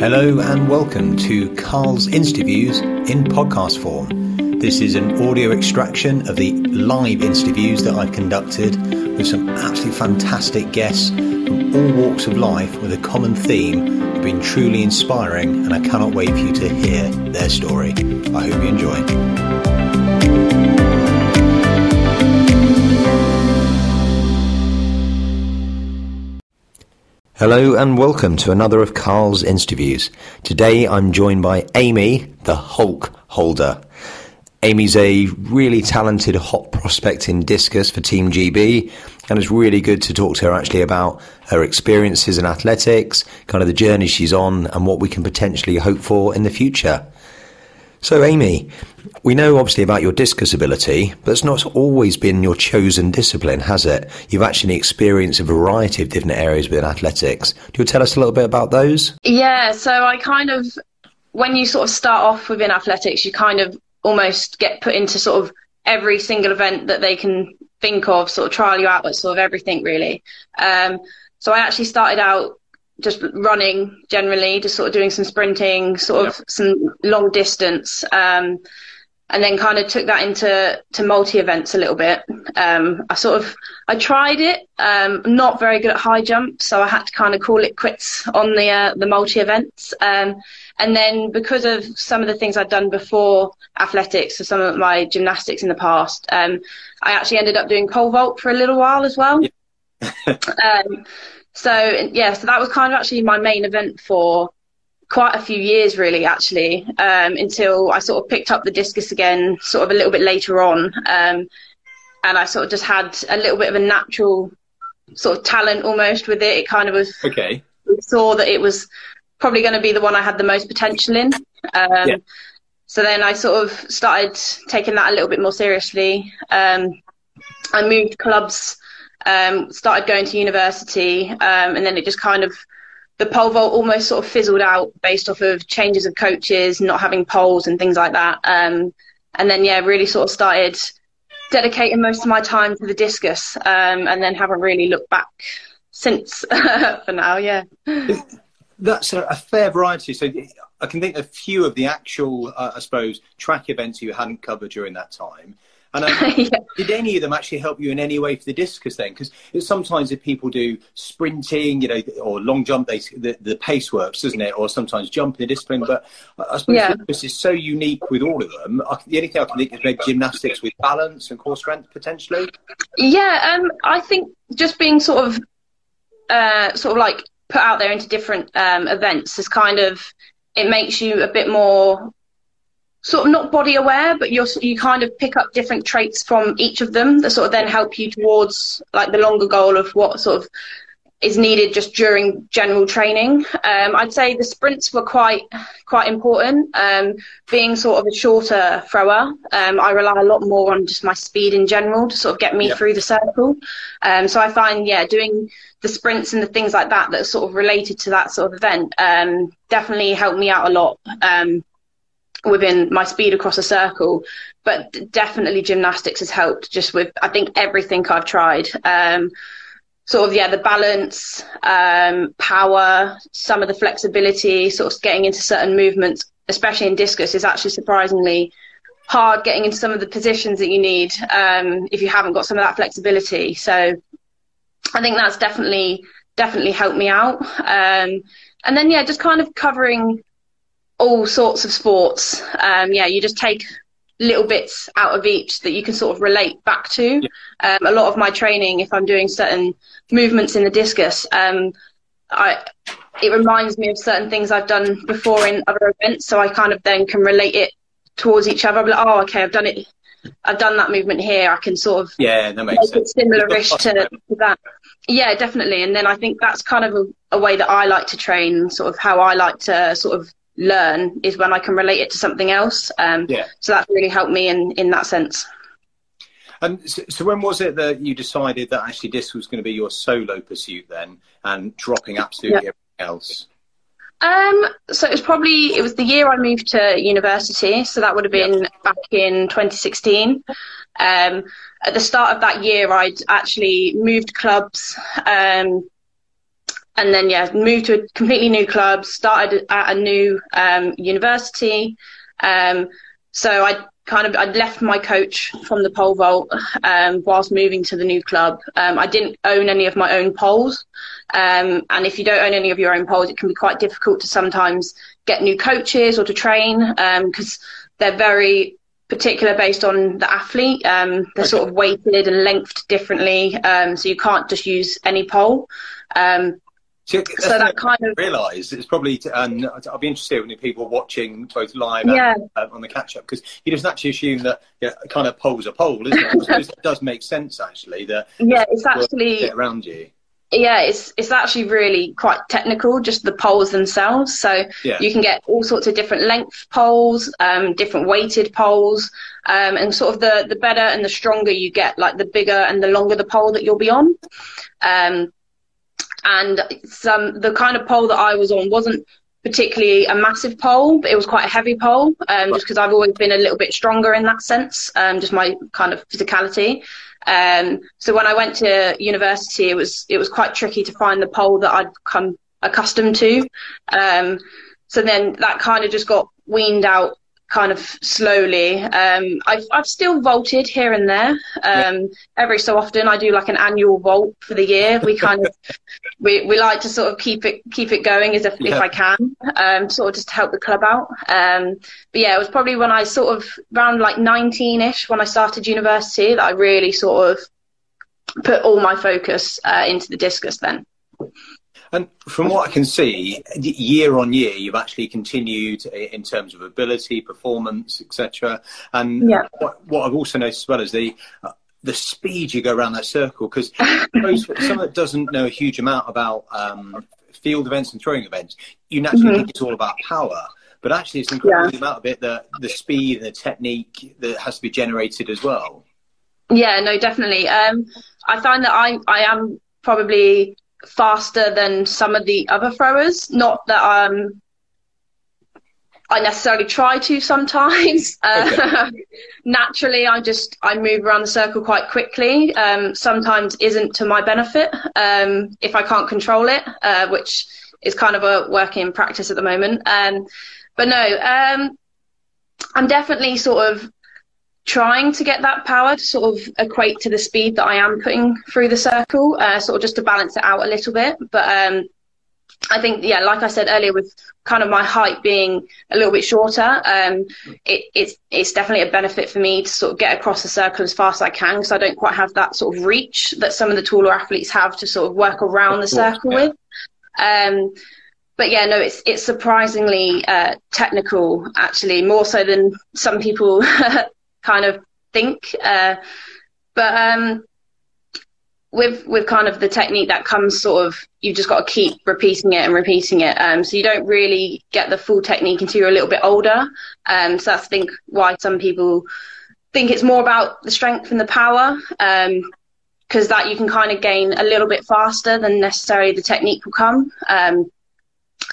Hello and welcome to Carl's Interviews in podcast form. This is an audio extraction of the live interviews that I've conducted with some absolutely fantastic guests from all walks of life with a common theme have been truly inspiring, and I cannot wait for you to hear their story. I hope you enjoy. Hello and welcome to another of Carl's interviews. Today I'm joined by Amy, the Hulk holder. Amy's a really talented hot prospect in discus for Team GB, and it's really good to talk to her actually about her experiences in athletics, kind of the journey she's on, and what we can potentially hope for in the future. So, Amy, we know obviously about your discus ability, but it's not always been your chosen discipline, has it? You've actually experienced a variety of different areas within athletics. Do you tell us a little bit about those? Yeah, so I kind of, when you sort of start off within athletics, you kind of almost get put into sort of every single event that they can think of, sort of trial you out with sort of everything really. Um, so I actually started out just running generally, just sort of doing some sprinting, sort of some long distance, um, and then kind of took that into to multi events a little bit. Um, I sort of I tried it, um, not very good at high jump, so I had to kind of call it quits on the uh, the multi events. Um, and then because of some of the things I'd done before athletics, so some of my gymnastics in the past, um, I actually ended up doing pole vault for a little while as well. um, so yeah, so that was kind of actually my main event for quite a few years, really, actually, um, until I sort of picked up the discus again, sort of a little bit later on, um, and I sort of just had a little bit of a natural sort of talent almost with it. It kind of was okay. Saw that it was probably going to be the one I had the most potential in. Um, yeah. So then I sort of started taking that a little bit more seriously. Um, I moved clubs um, started going to university, um, and then it just kind of the pole vault almost sort of fizzled out based off of changes of coaches, not having poles and things like that. Um, and then yeah, really sort of started dedicating most of my time to the discus, um, and then haven't really looked back since for now. Yeah. That's a, a, fair variety. So I can think of a few of the actual, uh, I suppose, track events you hadn't covered during that time. And um, yeah. did any of them actually help you in any way for the discus then? Because sometimes if people do sprinting, you know, or long jump, they, the, the pace works, doesn't it? Or sometimes jump in the discipline. But I suppose yeah. discus is so unique with all of them. I, the only thing I can think is maybe gymnastics with balance and core strength potentially. Yeah, um, I think just being sort of, uh, sort of like put out there into different um, events is kind of it makes you a bit more sort of not body aware, but you're you kind of pick up different traits from each of them that sort of then help you towards like the longer goal of what sort of is needed just during general training. Um, I'd say the sprints were quite quite important. Um, being sort of a shorter thrower, um, I rely a lot more on just my speed in general to sort of get me yeah. through the circle. Um, so I find, yeah, doing the sprints and the things like that that are sort of related to that sort of event um, definitely helped me out a lot. Within my speed across a circle. But definitely gymnastics has helped just with, I think, everything I've tried. Um, sort of, yeah, the balance, um, power, some of the flexibility, sort of getting into certain movements, especially in discus, is actually surprisingly hard getting into some of the positions that you need um, if you haven't got some of that flexibility. So I think that's definitely definitely helped me out. Um, and then yeah, just kind of covering all sorts of sports. Um, yeah, you just take little bits out of each that you can sort of relate back to. Yeah. Um, a lot of my training, if I'm doing certain movements in the discus, um, I it reminds me of certain things I've done before in other events, so I kind of then can relate it towards each other. I'm like, oh, okay, I've done it. I've done that movement here. I can sort of yeah, that makes sense. Similar-ish to, to, that. Yeah, definitely. And then I think that's kind of a, a way that I like to train, sort of how I like to sort of learn is when I can relate it to something else. Um, yeah. So that's really helped me in, in that sense. And so, so, when was it that you decided that actually this was going to be your solo pursuit then and dropping absolutely yeah. everything else? Um, so it was probably, it was the year I moved to university. So that would have been back in 2016. Um, at the start of that year, I'd actually moved clubs, um, and then yeah, moved to a completely new club, started at a new um, university. Um, so I kind of I'd left my coach from the pole vault um, whilst moving to the new club. Um, I didn't own any of my own poles, um, and if you don't own any of your own poles, it can be quite difficult to sometimes get new coaches or to train because um, they're very particular based on the athlete. Um, they're okay. sort of weighted and lengthed differently, um, so you can't just use any pole. Um, so, so that kind of realise it's probably, to, and I'll be interested when people are watching both live yeah. and uh, on the catch up because you just naturally assume that yeah, kind of pole's a pole, isn't it? it does make sense actually that yeah, it's actually around you yeah, it's it's actually really quite technical, just the poles themselves. So yeah. you can get all sorts of different length poles, um, different weighted poles, um, and sort of the the better and the stronger you get, like the bigger and the longer the pole that you'll be on. Um, and some the kind of pole that I was on wasn't particularly a massive pole, but it was quite a heavy pole, um, just because I've always been a little bit stronger in that sense, um, just my kind of physicality. Um, so when I went to university, it was it was quite tricky to find the pole that I'd come accustomed to. Um, so then that kind of just got weaned out kind of slowly. Um, I've I've still vaulted here and there. Um, every so often, I do like an annual vault for the year. We kind of we, we like to sort of keep it keep it going as if, yeah. if I can, um, sort of just to help the club out. Um, but yeah, it was probably when I sort of around like 19ish when I started university that I really sort of put all my focus uh, into the discus then. And from what I can see, year on year, you've actually continued in terms of ability, performance, etc. And yeah. what, what, I've also noticed as well is the uh, the speed you go around that circle. Because someone that doesn't know a huge amount about um, field events and throwing events, you naturally mm-hmm. think it's all about power. But actually, it's incredible yeah. amount of it the the speed and the technique that has to be generated as well. Yeah, no, definitely. Um, I find that I I am probably faster than some of the other throwers. Not that um, I necessarily try to sometimes. Uh, naturally, I just I move around the circle quite quickly. Um, sometimes isn't to my benefit um, if I can't control it, uh, which is kind of a work in practice at the moment. Um, but no, um, I'm definitely sort of trying to get that power to sort of equate to the speed that I am putting through the circle, uh, sort of just to balance it out a little bit. But um, I think, yeah, like I said earlier, with kind of my height being a little bit shorter, um, it, it's it's definitely a benefit for me to sort of get across the circle as fast as I can because I don't quite have that sort of reach that some of the taller athletes have to sort of work around the circle yeah. with. Um, but yeah, no, it's it's surprisingly uh, technical actually, more so than some people kind of think. Uh, but um, with with kind of the technique that comes sort of you've just got to keep repeating it and repeating it. Um, so you don't really get the full technique until you're a little bit older. Um, so that's I think why some people think it's more about the strength and the power. because um, that you can kind of gain a little bit faster than necessarily the technique will come. Um,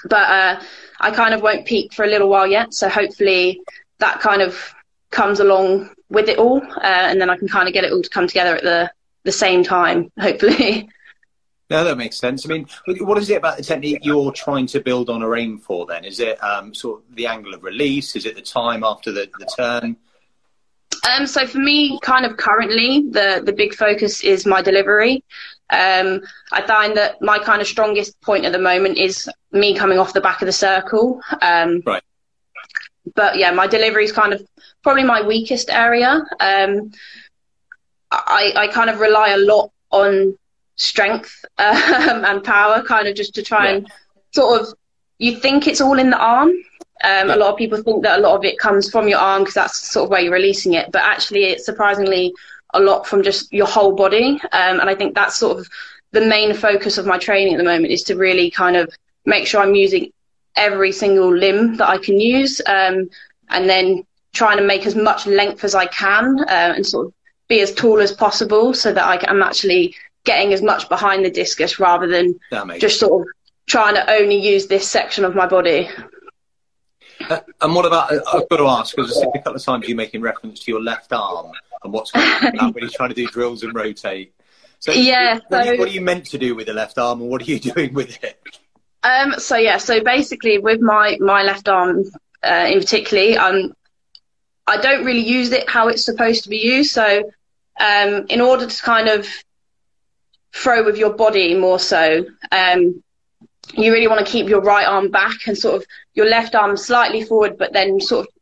but uh, I kind of won't peak for a little while yet, so hopefully that kind of comes along with it all, uh, and then I can kind of get it all to come together at the the same time, hopefully. No, that makes sense. I mean, what is it about the technique you're trying to build on or aim for then? Is it um, sort of the angle of release? Is it the time after the, the turn? Um, so for me, kind of currently, the, the big focus is my delivery. Um, I find that my kind of strongest point at the moment is me coming off the back of the circle. Um, right. But yeah, my delivery is kind of probably my weakest area. Um, I, I kind of rely a lot on strength um, and power, kind of just to try yeah. and sort of. You think it's all in the arm. Um, yeah. A lot of people think that a lot of it comes from your arm because that's sort of where you're releasing it, but actually, it's surprisingly a lot from just your whole body. Um, and I think that's sort of the main focus of my training at the moment is to really kind of make sure I'm using every single limb that I can use, um, and then trying to make as much length as I can uh, and sort of be as tall as possible so that I am actually getting as much behind the discus rather than just sort of trying to only use this section of my body. Uh, and what about, uh, I've got to ask, because a couple of times you're making reference to your left arm and what's going on when you're trying to do drills and rotate. So yeah. What, so, are you, what, are you, meant to do with the left arm, and what are you doing with it? Um. So yeah. So basically, with my my left arm uh, in particularly, um, I don't really use it how it's supposed to be used. So, um, in order to kind of throw with your body more so, um, you really want to keep your right arm back and sort of your left arm slightly forward, but then sort of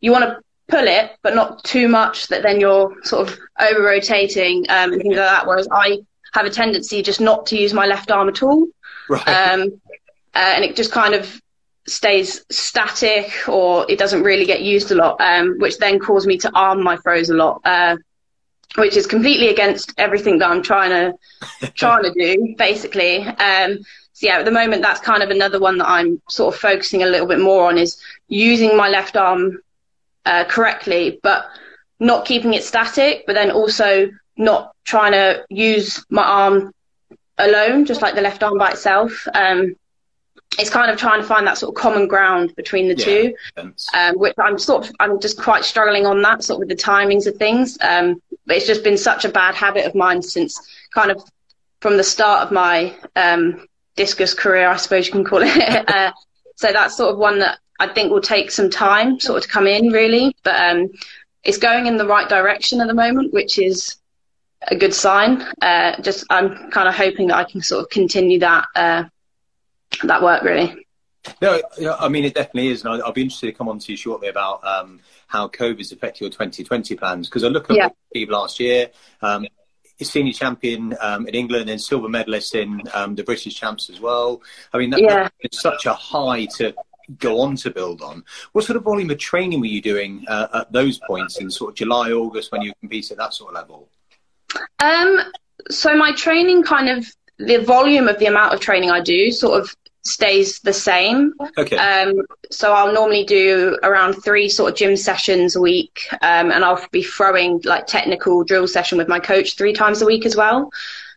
you want to pull it, but not too much that then you're sort of over rotating um, and things like that. Whereas I have a tendency just not to use my left arm at all. Right. Um, uh, and it just kind of stays static or it doesn't really get used a lot, um, which then caused me to arm my throws a lot, uh, which is completely against everything that I'm trying to trying to do, basically. Um, so yeah, at the moment, that's kind of another one that I'm sort of focusing a little bit more on is using my left arm uh, correctly, but not keeping it static, but then also not trying to use my arm alone, just like the left arm by itself. Um, it's kind of trying to find that sort of common ground between the Yeah, two, um, which I'm sort of, I'm just quite struggling on that sort of with the timings of things. Um, but it's just been such a bad habit of mine since kind of from the start of my um, discus career, I suppose you can call it. uh, so that's sort of one that I think will take some time sort of to come in really, but um, it's going in the right direction at the moment, which is a good sign. Uh, just I'm kind of hoping that I can sort of continue that uh, that work really. No, yeah, I mean it definitely is, and I'll, be interested to come on to you shortly about um, how COVID's affected your 2020 plans. Because I look at Yeah. Steve last year, um, senior champion um, in England and silver medalist in um, the British champs as well. I mean, that, Yeah. it's such a high to go on to build on. What sort of volume of training were you doing uh, at those points in sort of July, August when you compete at that sort of level? Um, so my training kind of the volume of the amount of training I do sort of stays the same. Okay. Um, so I'll normally do around three sort of gym sessions a week, um, and I'll be throwing like technical drill session with my coach three times a week as well.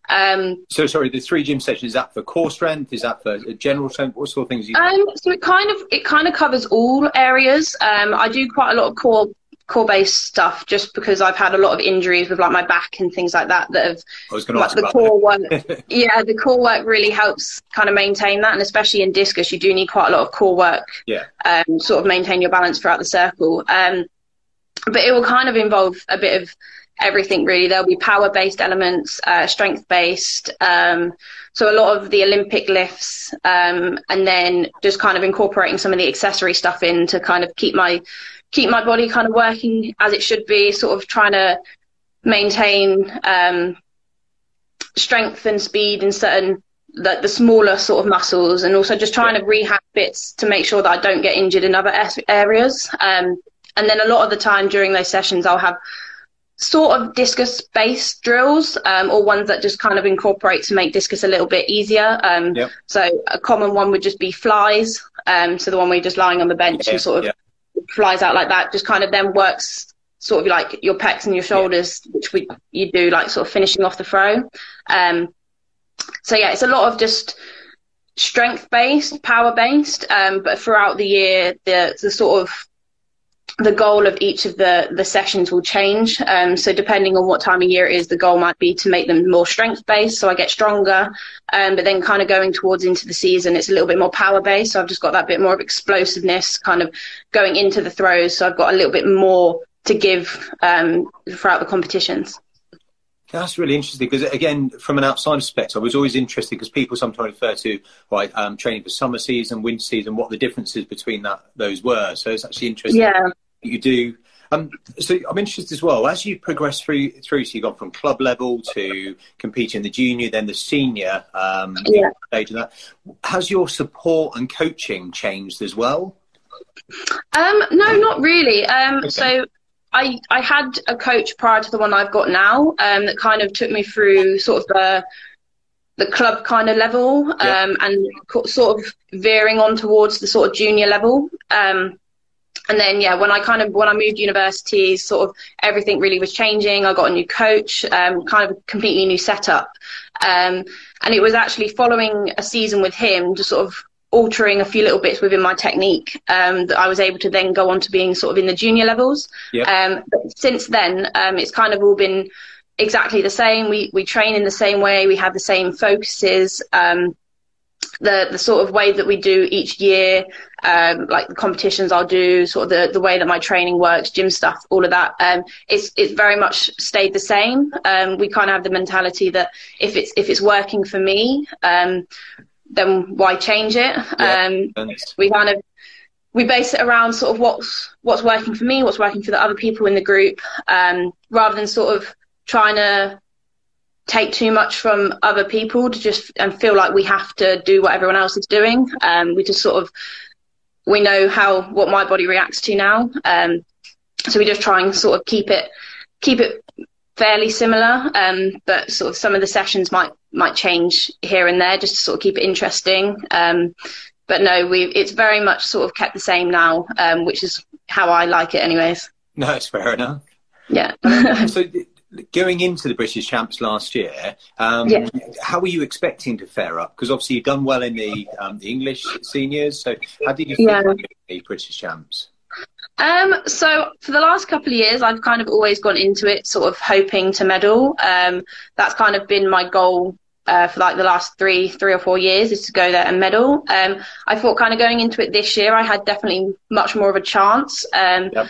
Um, so sorry, the three gym sessions is that for core strength? Is that for general strength? What sort of things? You um, so it kind of it kind of covers all areas. Um, I do quite a lot of core core based stuff just because I've had a lot of injuries with like my back and things like that that have I was going to like the core that. work. yeah, the core work really helps kind of maintain that, and especially in discus, you do need quite a lot of core work. Yeah. Um, sort of maintain your balance throughout the circle. Um, but it will kind of involve a bit of everything really. There'll be power based elements, uh, strength based. Um, so a lot of the Olympic lifts, um, and then just kind of incorporating some of the accessory stuff in to kind of keep my keep my body kind of working as it should be. Sort of trying to maintain um, strength and speed in certain the, the smaller sort of muscles, and also just trying to rehab bits to make sure that I don't get injured in other areas. Um, and then a lot of the time during those sessions, I'll have sort of discus based drills um, or ones that just kind of incorporate to make discus a little bit easier. Um, Yep. So a common one would just be flies. Um, so the one where you're just lying on the bench Yeah, and sort of yeah. Flies out like that, just kind of then works sort of like your pecs and your shoulders, which we you do like sort of finishing off the throw. Um, so yeah, it's a lot of just strength based, power based, um, but throughout the year, the the sort of the goal of each of the the sessions will change. Um, so depending on what time of year it is, the goal might be to make them more strength based, so I get stronger. Um, but then kind of going towards into the season, it's a little bit more power based. So I've just got that bit more of explosiveness, kind of going into the throws. So I've got a little bit more to give um, throughout the competitions. That's really interesting because, again, from an outside perspective, I was always interested because people sometimes refer to right um, training for summer season, winter season, what the differences between that those were. So it's actually interesting Yeah. You do. Um, so I'm interested as well as you progress through through. So you've gone from club level to competing in the junior, then the senior um, Yeah. stage of that. Has your support and coaching changed as well? Um, no, not really. Um, Okay. So I I had a coach prior to the one I've got now um, that kind of took me through sort of the the club kind of level um, Yeah. and co- sort of veering on towards the sort of junior level. Um, and then yeah, when I kind of when I moved universities, sort of everything really was changing. I got a new coach, um, kind of a completely new setup, um, and it was actually following a season with him, just sort of altering a few little bits within my technique um, that I was able to then go on to being sort of in the junior levels. Yeah. Um, but since then, um, it's kind of all been exactly the same. We we train in the same way. We have the same focuses. The the sort of way that we do each year, um, like the competitions I'll do, sort of the, the way that my training works, gym stuff, all of that, um, it's it's very much stayed the same. Um, we kind of have the mentality that if it's if it's working for me, um, then why change it? Yeah, um, we kind of we base it around sort of what's what's working for me, what's working for the other people in the group, um, rather than sort of trying to take too much from other people to just and feel like we have to do what everyone else is doing. Um, we just sort of we know how what my body reacts to now, um, so we just try and sort of keep it keep it fairly similar. Um, but sort of some of the sessions might might change here and there just to sort of keep it interesting. Um, but no, we it's very much sort of kept the same now, um, which is how I like it, anyways. No, it's fair enough. Yeah. so going into the British Champs last year, um, yeah. how were you expecting to fare up? Because obviously you've done well in the um, the English seniors. So how did you feel yeah. the British Champs? Um, so for the last couple of years, I've kind of always gone into it sort of hoping to medal. Um, that's kind of been my goal uh, for like the last three, three or four years is to go there and medal. Um, I thought kind of going into it this year, I had definitely much more of a chance. Um, yep.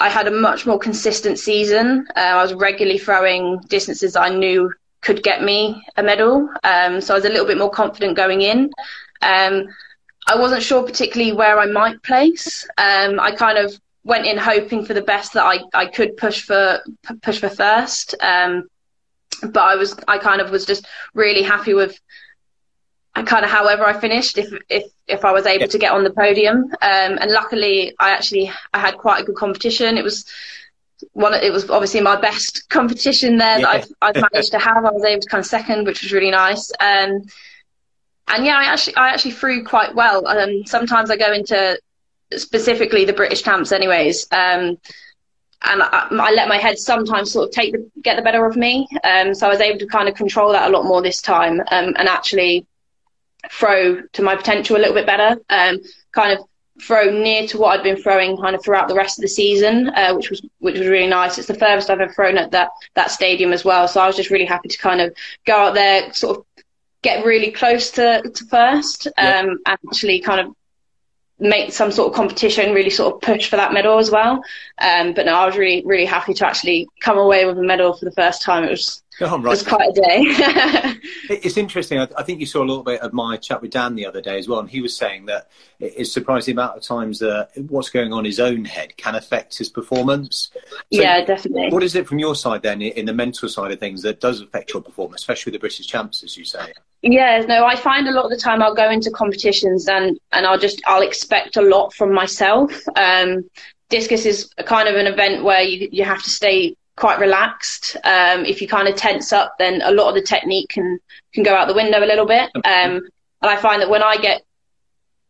I had a much more consistent season. Uh, I was regularly throwing distances I knew could get me a medal. Um, so I was a little bit more confident going in. Um, I wasn't sure particularly where I might place. Um, I kind of went in hoping for the best that I, I could push for push for first. Um, but I was I kind of was just really happy with kind of however I finished if if if I was able to get on the podium. Um, and luckily I actually I had quite a good competition. It was one it was obviously my best competition there yeah. that I've, I've managed to have. I was able to come second which was really nice. Um, and yeah I actually I actually threw quite well. Um, sometimes I go into specifically the British champs anyways. Um, and I, I, let my head sometimes sort of take the, get the better of me. Um, so I was able to kind of control that a lot more this time. Um, and actually throw to my potential a little bit better. Um, kind of throw near to what I'd been throwing kind of throughout the rest of the season, uh, which was which was really nice. It's the furthest I've ever thrown at that that stadium as well. So I was just really happy to kind of go out there, sort of get really close to, to first, um, yeah. and actually kind of make some sort of competition, really sort of push for that medal as well. Um, but no, I was really, really happy to actually come away with a medal for the first time. It was, oh, right. it was quite a day. it's interesting. I, I, think you saw a little bit of my chat with Dan the other day as well, and he was saying that it's surprising the amount of times that what's going on in his own head can affect his performance. So yeah, definitely. What is it from your side then, in the mental side of things, that does affect your performance, especially with the British champs, as you say? Yeah, no, I find a lot of the time I'll go into competitions and and I'll just I'll expect a lot from myself. Um, discus is a kind of an event where you you have to stay quite relaxed. Um, if you kind of tense up, then a lot of the technique can can go out the window a little bit. Um, and I find that when I get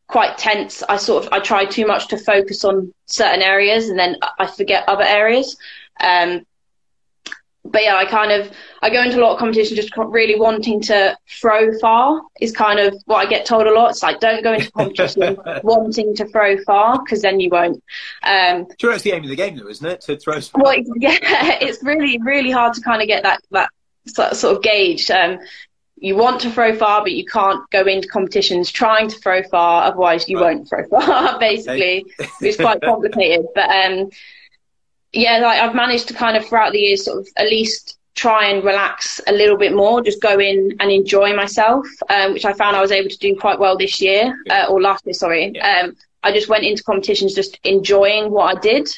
quite tense, I sort of I try too much to focus on certain areas and then I forget other areas. Um, but yeah, I kind of I go into a lot of competition just really wanting to throw far is kind of what I get told a lot. It's like don't go into competition wanting to throw far because then you won't. Um, sure, that's the aim of the game, though, isn't it? To throw. Far. Well, yeah, it's really really hard to kind of get that that sort of gauge. Um, you want to throw far, but you can't go into competitions trying to throw far. Otherwise, you right. won't throw far. Basically, it's quite complicated. But um, yeah, like I've managed to kind of throughout the years sort of at least try and relax a little bit more, just go in and enjoy myself, um, which I found I was able to do quite well this year, uh, or last year, sorry. Yeah. Um, I just went into competitions just enjoying what I did.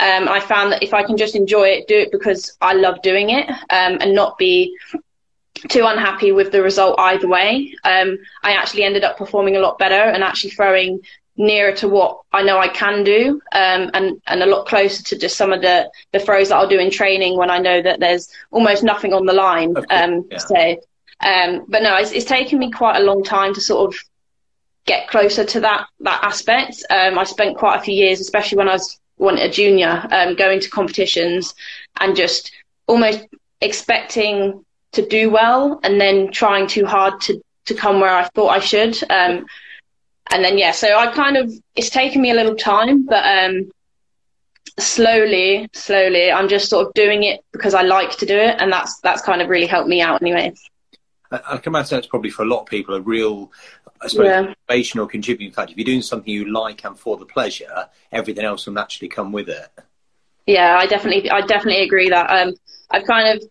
Um, I found that if I can just enjoy it, do it because I love doing it, um, and not be too unhappy with the result either way. Um, I actually ended up performing a lot better and actually throwing nearer to what I know I can do, um, and and a lot closer to just some of the the throws that I'll do in training when I know that there's almost nothing on the line. Um, yeah. So, um, but no, it's, it's taken me quite a long time to sort of get closer to that that aspect. Um, I spent quite a few years, especially when I was when a junior, um, going to competitions and just almost expecting to do well and then trying too hard to to come where I thought I should. Um, and then yeah, so I kind of it's taken me a little time, but um, slowly, slowly. I'm just sort of doing it because I like to do it, and that's that's kind of really helped me out, anyway. I can imagine that's probably for a lot of people a real, I suppose, yeah. contributing factor. If you're doing something you like and for the pleasure, everything else will naturally come with it. Yeah, I definitely, I definitely agree that. Um, I've kind of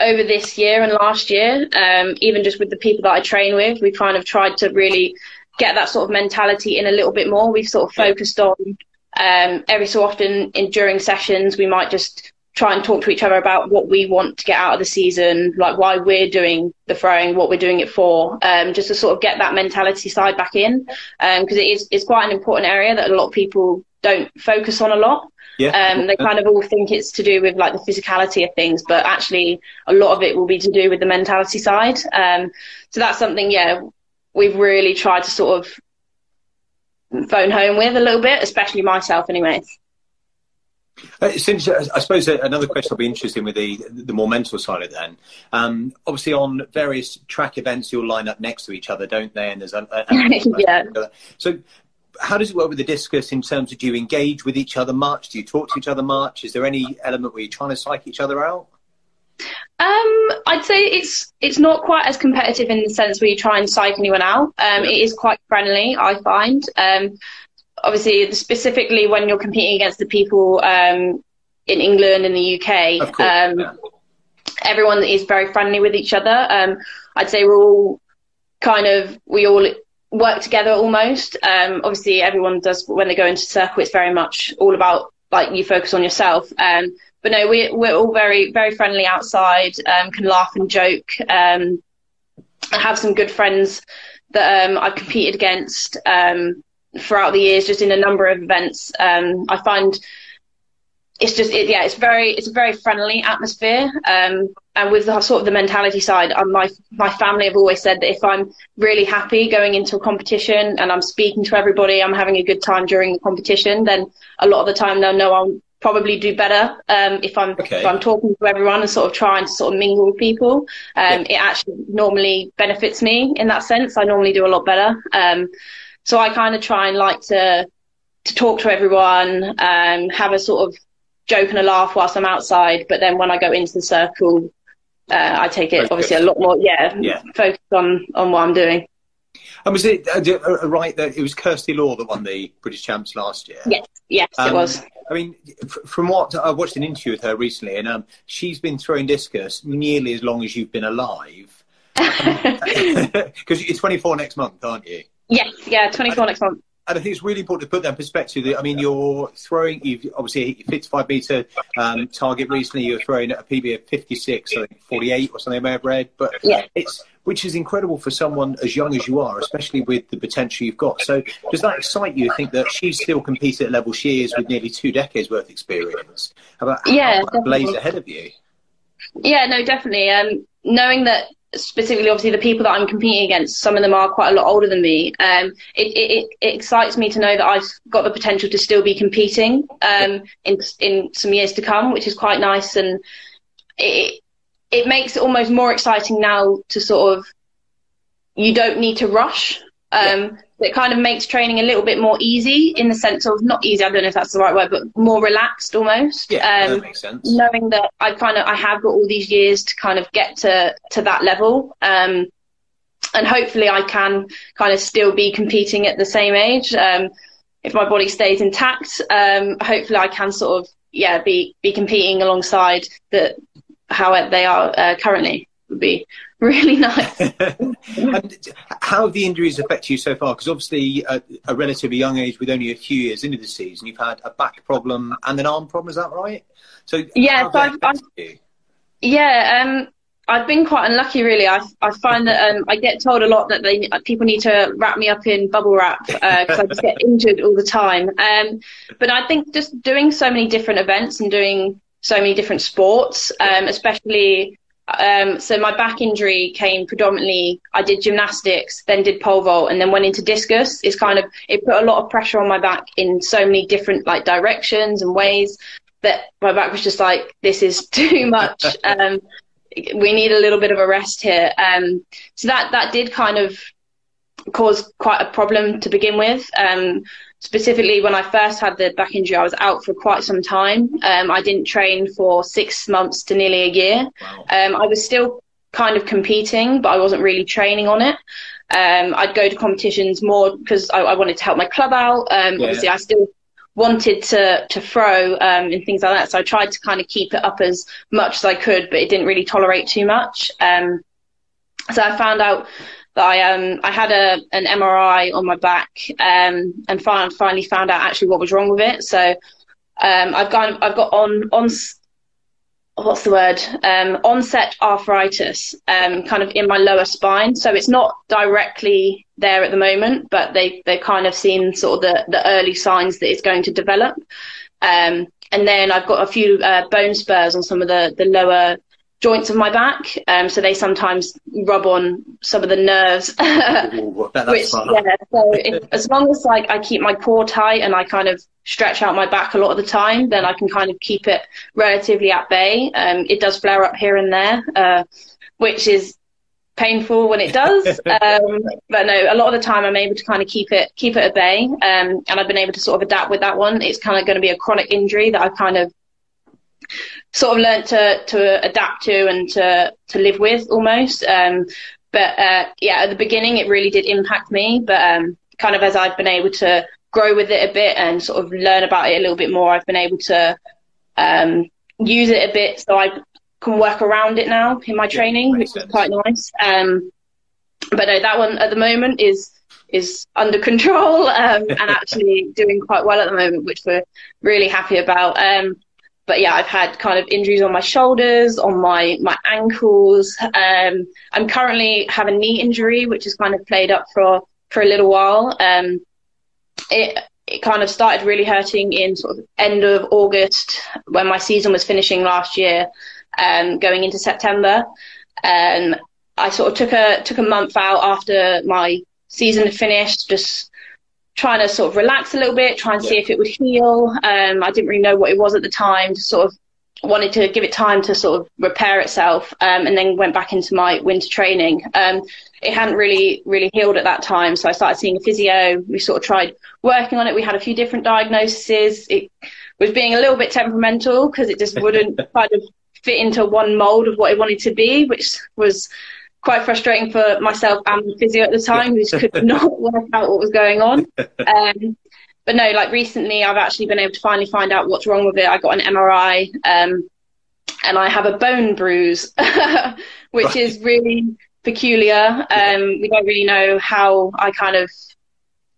over this year and last year, um, even just with the people that I train with, we've kind of tried to really get that sort of mentality in a little bit more. We've sort of focused on um, every so often in during sessions, we might just try and talk to each other about what we want to get out of the season, like why we're doing the throwing, what we're doing it for, um, just to sort of get that mentality side back in, because um, it is it's quite an important area that a lot of people don't focus on a lot. Yeah. Um, they kind of all think it's to do with like the physicality of things, but actually a lot of it will be to do with the mentality side. Um, so that's something, yeah, we've really tried to sort of phone home with a little bit, especially myself, anyway. Uh, since uh, I suppose another question I'll be interesting with the the more mental side of it. Then, um, obviously, on various track events, you'll line up next to each other, don't they? And there's a, a, yeah. So, how does it work with the discus in terms of do you engage with each other much? Do you talk to each other much? Is there any element where you're trying to psych each other out? Um, I'd say it's it's not quite as competitive in the sense where you try and psych anyone out. Um, it is quite friendly, I find. Um, obviously, specifically when you're competing against the people um, in England and the UK, um, yeah. everyone is very friendly with each other. Um, I'd say we're all kind of we all work together almost. obviously, everyone does when they go into circle. It's very much all about like you focus on yourself. Um, but no, we, we're all very, very friendly outside, um, can laugh and joke. Um, I have some good friends that um, I've competed against um, throughout the years, just in a number of events. Um, I find it's just, it, yeah, it's very, it's a very friendly atmosphere. Um, and with the sort of the mentality side, um, my my family have always said that if I'm really happy going into a competition and I'm speaking to everybody, I'm having a good time during the competition, then a lot of the time they'll know I'll probably do better um, if I'm okay. if I'm talking to everyone and sort of trying to sort of mingle with people. Um, yeah. It actually normally benefits me in that sense. I normally do a lot better. Um, so I kind of try and like to to talk to everyone, um, have a sort of joke and a laugh whilst I'm outside. But then when I go into the circle, uh, I take it obviously a lot more, yeah, yeah, focused on on what I'm doing. And was it uh, uh, right that it was Kirsty Law that won the British Champs last year? Yes, yes, um, it was. I mean, from what I watched an interview with her recently, and um, she's been throwing discus nearly as long as you've been alive. Because you're 24 next month, aren't you? Yes, yeah, 24 next month. And I think it's really important to put that in perspective. I mean, you're throwing, you've obviously hit your 55 meter um, target recently. You're throwing at a PB of 56, I think 48 or something I may have read. But yeah. it's which is incredible for someone as young as you are, especially with the potential you've got. So, does that excite you? Think that she's still competing at the level she is with nearly two decades worth of experience? About yeah, how blaze ahead of you? Yeah, no, definitely. Um, knowing that specifically, obviously, the people that I'm competing against, some of them are quite a lot older than me. Um, it, it, it, excites me to know that I've got the potential to still be competing um, in in some years to come, which is quite nice. And it it makes it almost more exciting now to sort of you don't need to rush. Um, yeah. It kind of makes training a little bit more easy in the sense of not easy. I don't know if that's the right word, but more relaxed almost. Yeah, um, that makes sense. Knowing that I kind of I have got all these years to kind of get to to that level, um, and hopefully I can kind of still be competing at the same age. Um, if my body stays intact, um, hopefully I can sort of yeah be be competing alongside the how they are uh, currently would be really nice. and how have the injuries affected you so far? Because obviously, at a relatively young age, with only a few years into the season, you've had a back problem and an arm problem. Is that right? So yeah, so I've, I've, yeah. Um, I've been quite unlucky, really. I, I find that um, I get told a lot that they people need to wrap me up in bubble wrap because uh, I just get injured all the time. Um, but I think just doing so many different events and doing so many different sports, um, especially. Um, so my back injury came predominantly. I did gymnastics, then did pole vault, and then went into discus. It's kind of it put a lot of pressure on my back in so many different like directions and ways that my back was just like, this is too much. Um, we need a little bit of a rest here. Um, so that that did kind of cause quite a problem to begin with. Um, specifically, when I first had the back injury, I was out for quite some time. Um, I didn't train for six months to nearly a year. Wow. Um, I was still kind of competing, but I wasn't really training on it. Um, I'd go to competitions more because I, I, wanted to help my club out. Um, yeah. Obviously, I still wanted to to throw um, and things like that. So I tried to kind of keep it up as much as I could, but it didn't really tolerate too much. Um, so I found out I um I had a an MRI on my back um, and finally found out actually what was wrong with it. So um, I've got I've got on on what's the word? Um, onset arthritis um, kind of in my lower spine. So it's not directly there at the moment but they they kind of seen sort of the, the early signs that it's going to develop. Um, and then I've got a few uh, bone spurs on some of the the lower joints of my back. Um, so they sometimes rub on some of the nerves. Ooh, which, yeah, so if, as long as like I keep my core tight and I kind of stretch out my back a lot of the time, then I can kind of keep it relatively at bay. Um, it does flare up here and there, uh, which is painful when it does. um, but no, a lot of the time I'm able to kind of keep it keep it at bay, um, and I've been able to sort of adapt with that one. It's kind of going to be a chronic injury that I've kind of sort of learned to to adapt to and to to live with almost. Um, but uh, yeah, at the beginning it really did impact me. But um, kind of as I've been able to grow with it a bit and sort of learn about it a little bit more, I've been able to um, use it a bit so I can work around it now in my training, which is quite nice. Um, but no, that one at the moment is is under control um, and actually doing quite well at the moment, which we're really happy about. But yeah, I've had kind of injuries on my shoulders, on my my ankles. Um, I'm currently have a knee injury, which has kind of played up for for a little while. Um, it it kind of started really hurting in sort of end of August when my season was finishing last year, um, going into September. Um, I sort of took a took a month out after my season had finished, just trying to sort of relax a little bit, try and yeah. see if it would heal. Um, I didn't really know what it was at the time, just sort of wanted to give it time to sort of repair itself, um, and then went back into my winter training. Um, it hadn't really, really healed at that time, so I started seeing a physio. We sort of tried working on it. We had a few different diagnoses. It was being a little bit temperamental because it just wouldn't kind of fit into one mold of what it wanted to be, which was quite frustrating for myself and the physio at the time, who just could not work out what was going on. Um, but no, like recently, I've actually been able to finally find out what's wrong with it. I got an MRI, um, and I have a bone bruise, which right. is really peculiar. Um, we don't really know how I kind of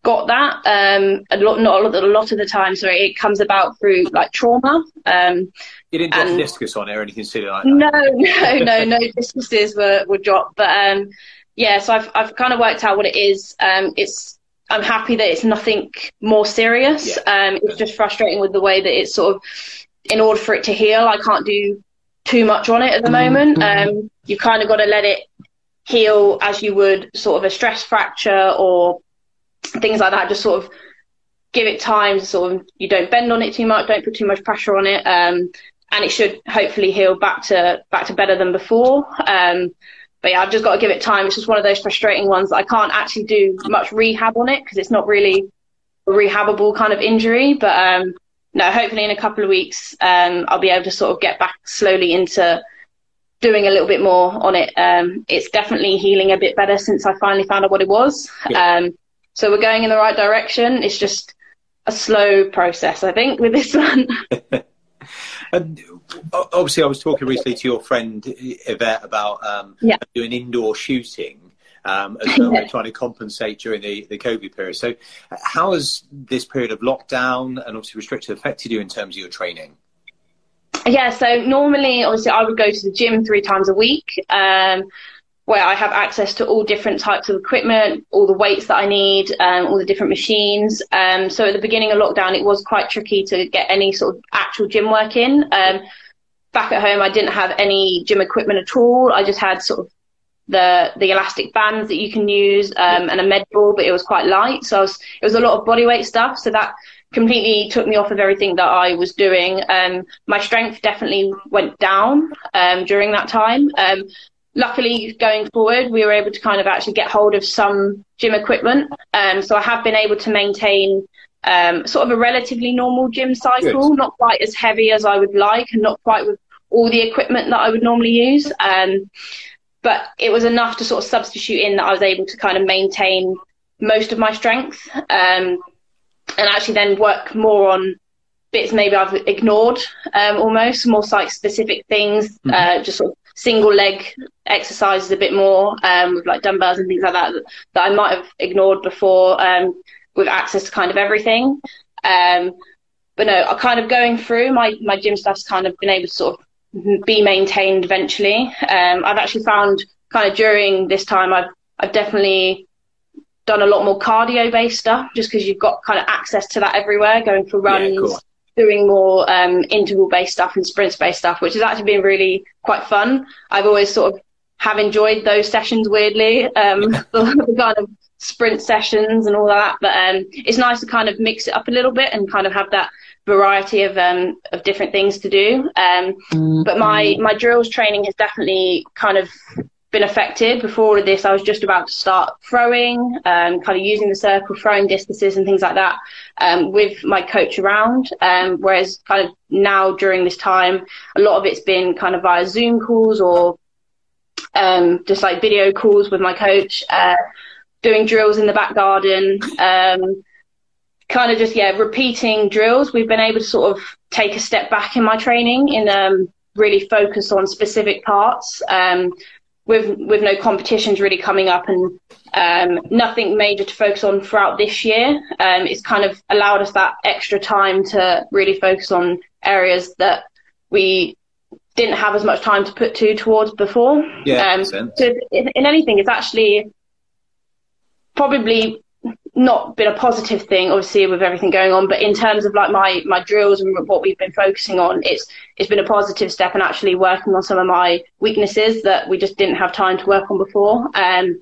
got that. Um, a lot, not a lot, a lot of the time, sorry, it comes about through like trauma. Um, you didn't drop and, discus on it or anything silly like that. No, no, no, no discuses were, were dropped. But um, yeah, so I've I've kind of worked out what it is. Um, it's I'm happy that it's nothing more serious. Yeah. Um, it's just frustrating with the way that it's sort of, in order for it to heal, I can't do too much on it at the mm-hmm. moment. Um, you kind of got to let it heal as you would sort of a stress fracture or things like that. Just sort of give it time. Sort of you don't bend on it too much. Don't put too much pressure on it. Um, and it should hopefully heal back to back to better than before. Um, but yeah, I've just got to give it time. It's just one of those frustrating ones that I can't actually do much rehab on it because it's not really a rehabable kind of injury. But um, no, hopefully in a couple of weeks um, I'll be able to sort of get back slowly into doing a little bit more on it. Um, it's definitely healing a bit better since I finally found out what it was. Yeah. Um, so we're going in the right direction. It's just a slow process, I think, with this one. and obviously, I was talking recently to your friend Yvette about um, yeah. doing indoor shooting. Um, as well, yeah. trying to compensate during the, the COVID period. So, how has this period of lockdown and obviously restricted affected you in terms of your training? Yeah, so normally, obviously, I would go to the gym three times a week. Um, where I have access to all different types of equipment, all the weights that I need, um, all the different machines. Um, so at the beginning of lockdown, it was quite tricky to get any sort of actual gym work in. Um, back at home, I didn't have any gym equipment at all. I just had sort of the the elastic bands that you can use um, and a med ball, but it was quite light. So was, it was a lot of body weight stuff. So that completely took me off of everything that I was doing. Um, my strength definitely went down um, during that time. Um, luckily, going forward, we were able to kind of actually get hold of some gym equipment. Um, so I have been able to maintain um, sort of a relatively normal gym cycle, Good. not quite as heavy as I would like, and not quite with all the equipment that I would normally use. Um, but it was enough to sort of substitute in that I was able to kind of maintain most of my strength um, and actually then work more on bits maybe I've ignored um, almost more site specific things, mm-hmm. uh, just sort of single leg exercises a bit more um, with like dumbbells and things like that that I might have ignored before um, with access to kind of everything. Um, but no, I kind of going through my, my gym stuff's kind of been able to sort of be maintained eventually. Um, I've actually found kind of during this time I've I've definitely done a lot more cardio based stuff just because you've got kind of access to that everywhere, going for runs, yeah, cool. Doing more um, interval based stuff and sprint based stuff, which has actually been really quite fun. I've always sort of have enjoyed those sessions weirdly, um, the kind of sprint sessions and all that. But um, it's nice to kind of mix it up a little bit and kind of have that variety of um, of different things to do. Um, mm-hmm. But my my drills training has definitely kind of been affected. Before all of this, I was just about to start throwing, um, kind of using the circle, throwing distances and things like that um, with my coach around. Um, whereas kind of now during this time, a lot of it's been kind of via Zoom calls or um, just like video calls with my coach, uh, doing drills in the back garden. Um, kind of just yeah repeating drills we've been able to sort of take a step back in my training and um, really focus on specific parts um, with with no competitions really coming up and um, nothing major to focus on throughout this year, um, it's kind of allowed us that extra time to really focus on areas that we didn't have as much time to put to towards before. Yeah, um, so in, in anything, it's actually probably not been a positive thing, obviously, with everything going on. But in terms of like my my drills and what we've been focusing on, it's it's been a positive step and actually working on some of my weaknesses that we just didn't have time to work on before. Um,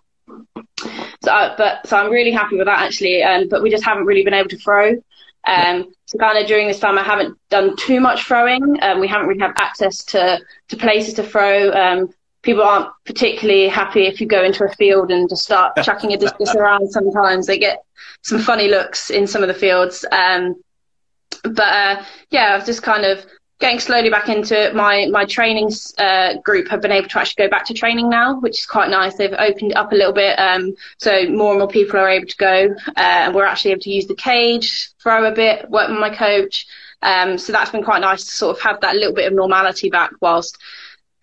so, I, but so I'm really happy with that actually. Um, but we just haven't really been able to throw. Um, so kind of during this time, I haven't done too much throwing. Um, we haven't really had access to to places to throw. Um, people aren't particularly happy if you go into a field and just start chucking a discus around. Sometimes they get some funny looks in some of the fields. Um, but uh, yeah, I've just kind of getting slowly back into it. My my training uh, group have been able to actually go back to training now, which is quite nice. They've opened up a little bit, um, so more and more people are able to go, uh, and we're actually able to use the cage, throw a bit, work with my coach. Um, so that's been quite nice to sort of have that little bit of normality back whilst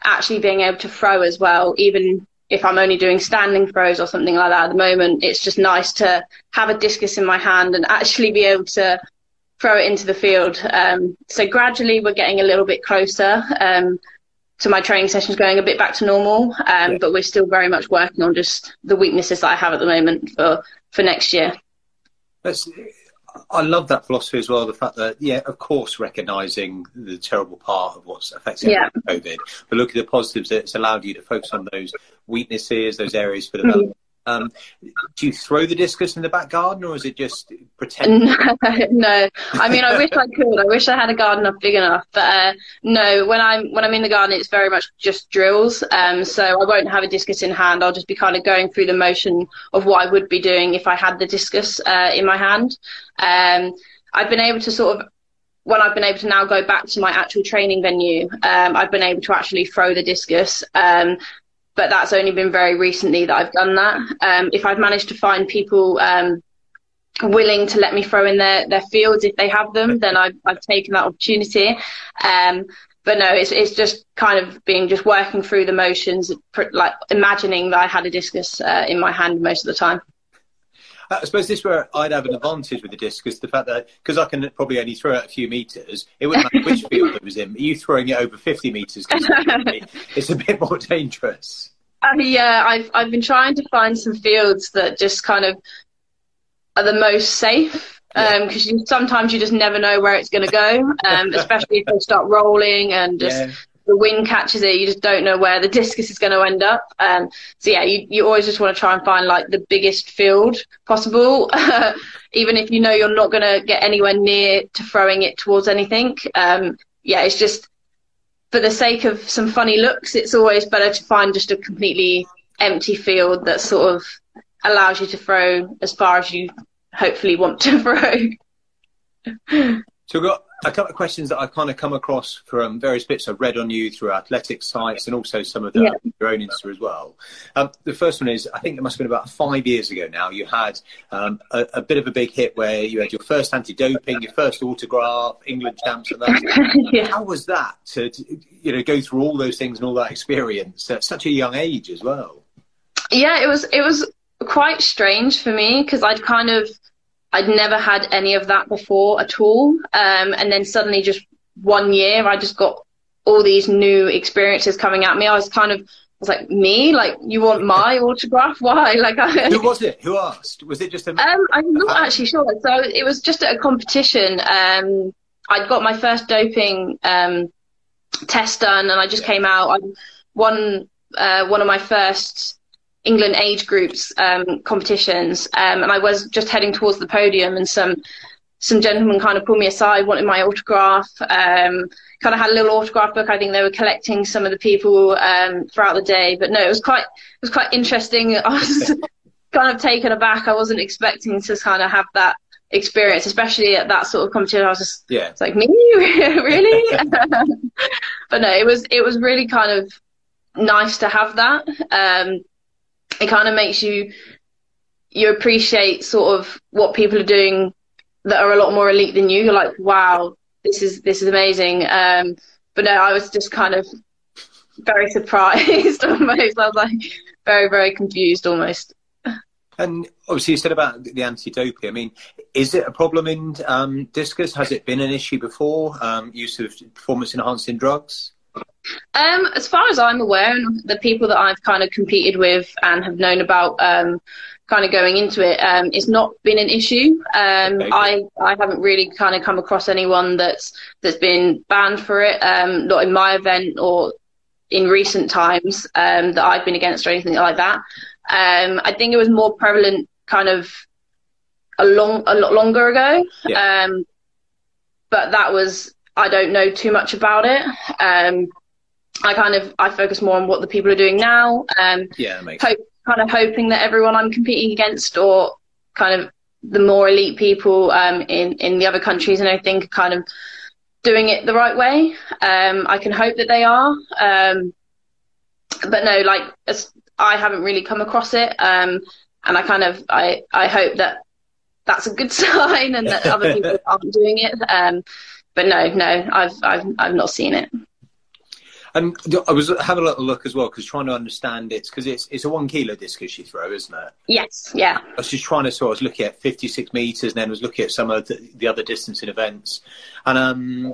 actually being able to throw as well, even if I'm only doing standing throws or something like that at the moment, it's just nice to have a discus in my hand and actually be able to throw it into the field. Um, so gradually we're getting a little bit closer um, to my training sessions going a bit back to normal, um, yeah. but we're still very much working on just the weaknesses that I have at the moment for, for next year. That's, I love that philosophy as well. The fact that, yeah, of course, recognizing the terrible part of what's affecting yeah. COVID, but look at the positives that it's allowed you to focus on those weaknesses, those areas for mm-hmm. development. Um, do you throw the discus in the back garden, or is it just pretend? no, I mean, I wish I could. I wish I had a garden up big enough, but uh, no. When I'm when I'm in the garden, it's very much just drills. Um, so I won't have a discus in hand. I'll just be kind of going through the motion of what I would be doing if I had the discus uh, in my hand. Um, I've been able to sort of when I've been able to now go back to my actual training venue, um, I've been able to actually throw the discus. Um, but that's only been very recently that I've done that. Um, if I've managed to find people um, willing to let me throw in their, their fields if they have them, then I've, I've taken that opportunity. Um, but no, it's it's just kind of being just working through the motions, like imagining that I had a discus uh, in my hand most of the time. I suppose this where I'd have an advantage with the disc is the fact that because I can probably only throw it a few meters, it wouldn't matter which field it was in. Are you throwing it over 50 meters? it's a bit more dangerous. Uh, yeah, I've I've been trying to find some fields that just kind of are the most safe because yeah. um, sometimes you just never know where it's going to go, um, especially if they start rolling and just yeah the wind catches it, you just don't know where the discus is going to end up. Um, so yeah, you, you always just want to try and find like the biggest field possible, even if you know you're not going to get anywhere near to throwing it towards anything. Um, yeah, it's just for the sake of some funny looks, it's always better to find just a completely empty field that sort of allows you to throw as far as you hopefully want to throw. So got a couple of questions that I've kind of come across from various bits I've read on you through athletic sites and also some of the, yeah. your own Insta as well. Um, the first one is I think it must have been about five years ago now. You had um, a, a, bit of a big hit where you had your first anti-doping, your first autograph, England champs, and that. yeah. How was that to, to, you know go through all those things and all that experience at such a young age as well? Yeah, it was it was quite strange for me because I'd kind of I'd never had any of that before at all. Um, and then suddenly, just one year, I just got all these new experiences coming at me. I was kind of, I was like, me? Like, you want my autograph? Why? Like, I, who was it? Who asked? Was it just a? Um, I'm not actually sure. So it was just at a competition. Um, I'd got my first doping um, test done, and I just yeah. came out. I won uh, one of my first England age groups um, competitions, um, and I was just heading towards the podium, and some some gentlemen kind of pulled me aside, wanted my autograph. Um, kind of had a little autograph book. I think they were collecting some of the people um, throughout the day, but no, it was quite it was quite interesting. I was kind of taken aback. I wasn't expecting to kind of have that experience, especially at that sort of competition. I was just yeah, it's like me, really. but no, it was it was really kind of nice to have that. Um, it kind of makes you you appreciate sort of what people are doing that are a lot more elite than you. You're like, wow, this is this is amazing. Um, but no, I was just kind of very surprised almost. I was like very very confused almost. And obviously, you said about the anti-doping. I mean, is it a problem in um, discus? Has it been an issue before? Um, use of performance-enhancing drugs? Um, as far as I'm aware, and the people that I've kind of competed with and have known about, um, kind of going into it, um, it's not been an issue. Um, okay. I I haven't really kind of come across anyone that's that's been banned for it, um, not in my event or in recent times um, that I've been against or anything like that. Um, I think it was more prevalent kind of a long a lot longer ago. Yeah. Um, but that was I don't know too much about it. Um, I kind of I focus more on what the people are doing now. Um, yeah, makes hope, kind of hoping that everyone I'm competing against or kind of the more elite people um, in in the other countries and I think kind of doing it the right way. Um, I can hope that they are. Um, but no, like I haven't really come across it, um, and I kind of I I hope that that's a good sign and that other people aren't doing it. Um, but no, no, I've I've I've not seen it. And I was having a little look as well because trying to understand it because it's it's a one kilo discus you throw, isn't it? Yes, yeah. I was just trying to so I was looking at 56 meters, and then I was looking at some of the, the other distancing events, and um,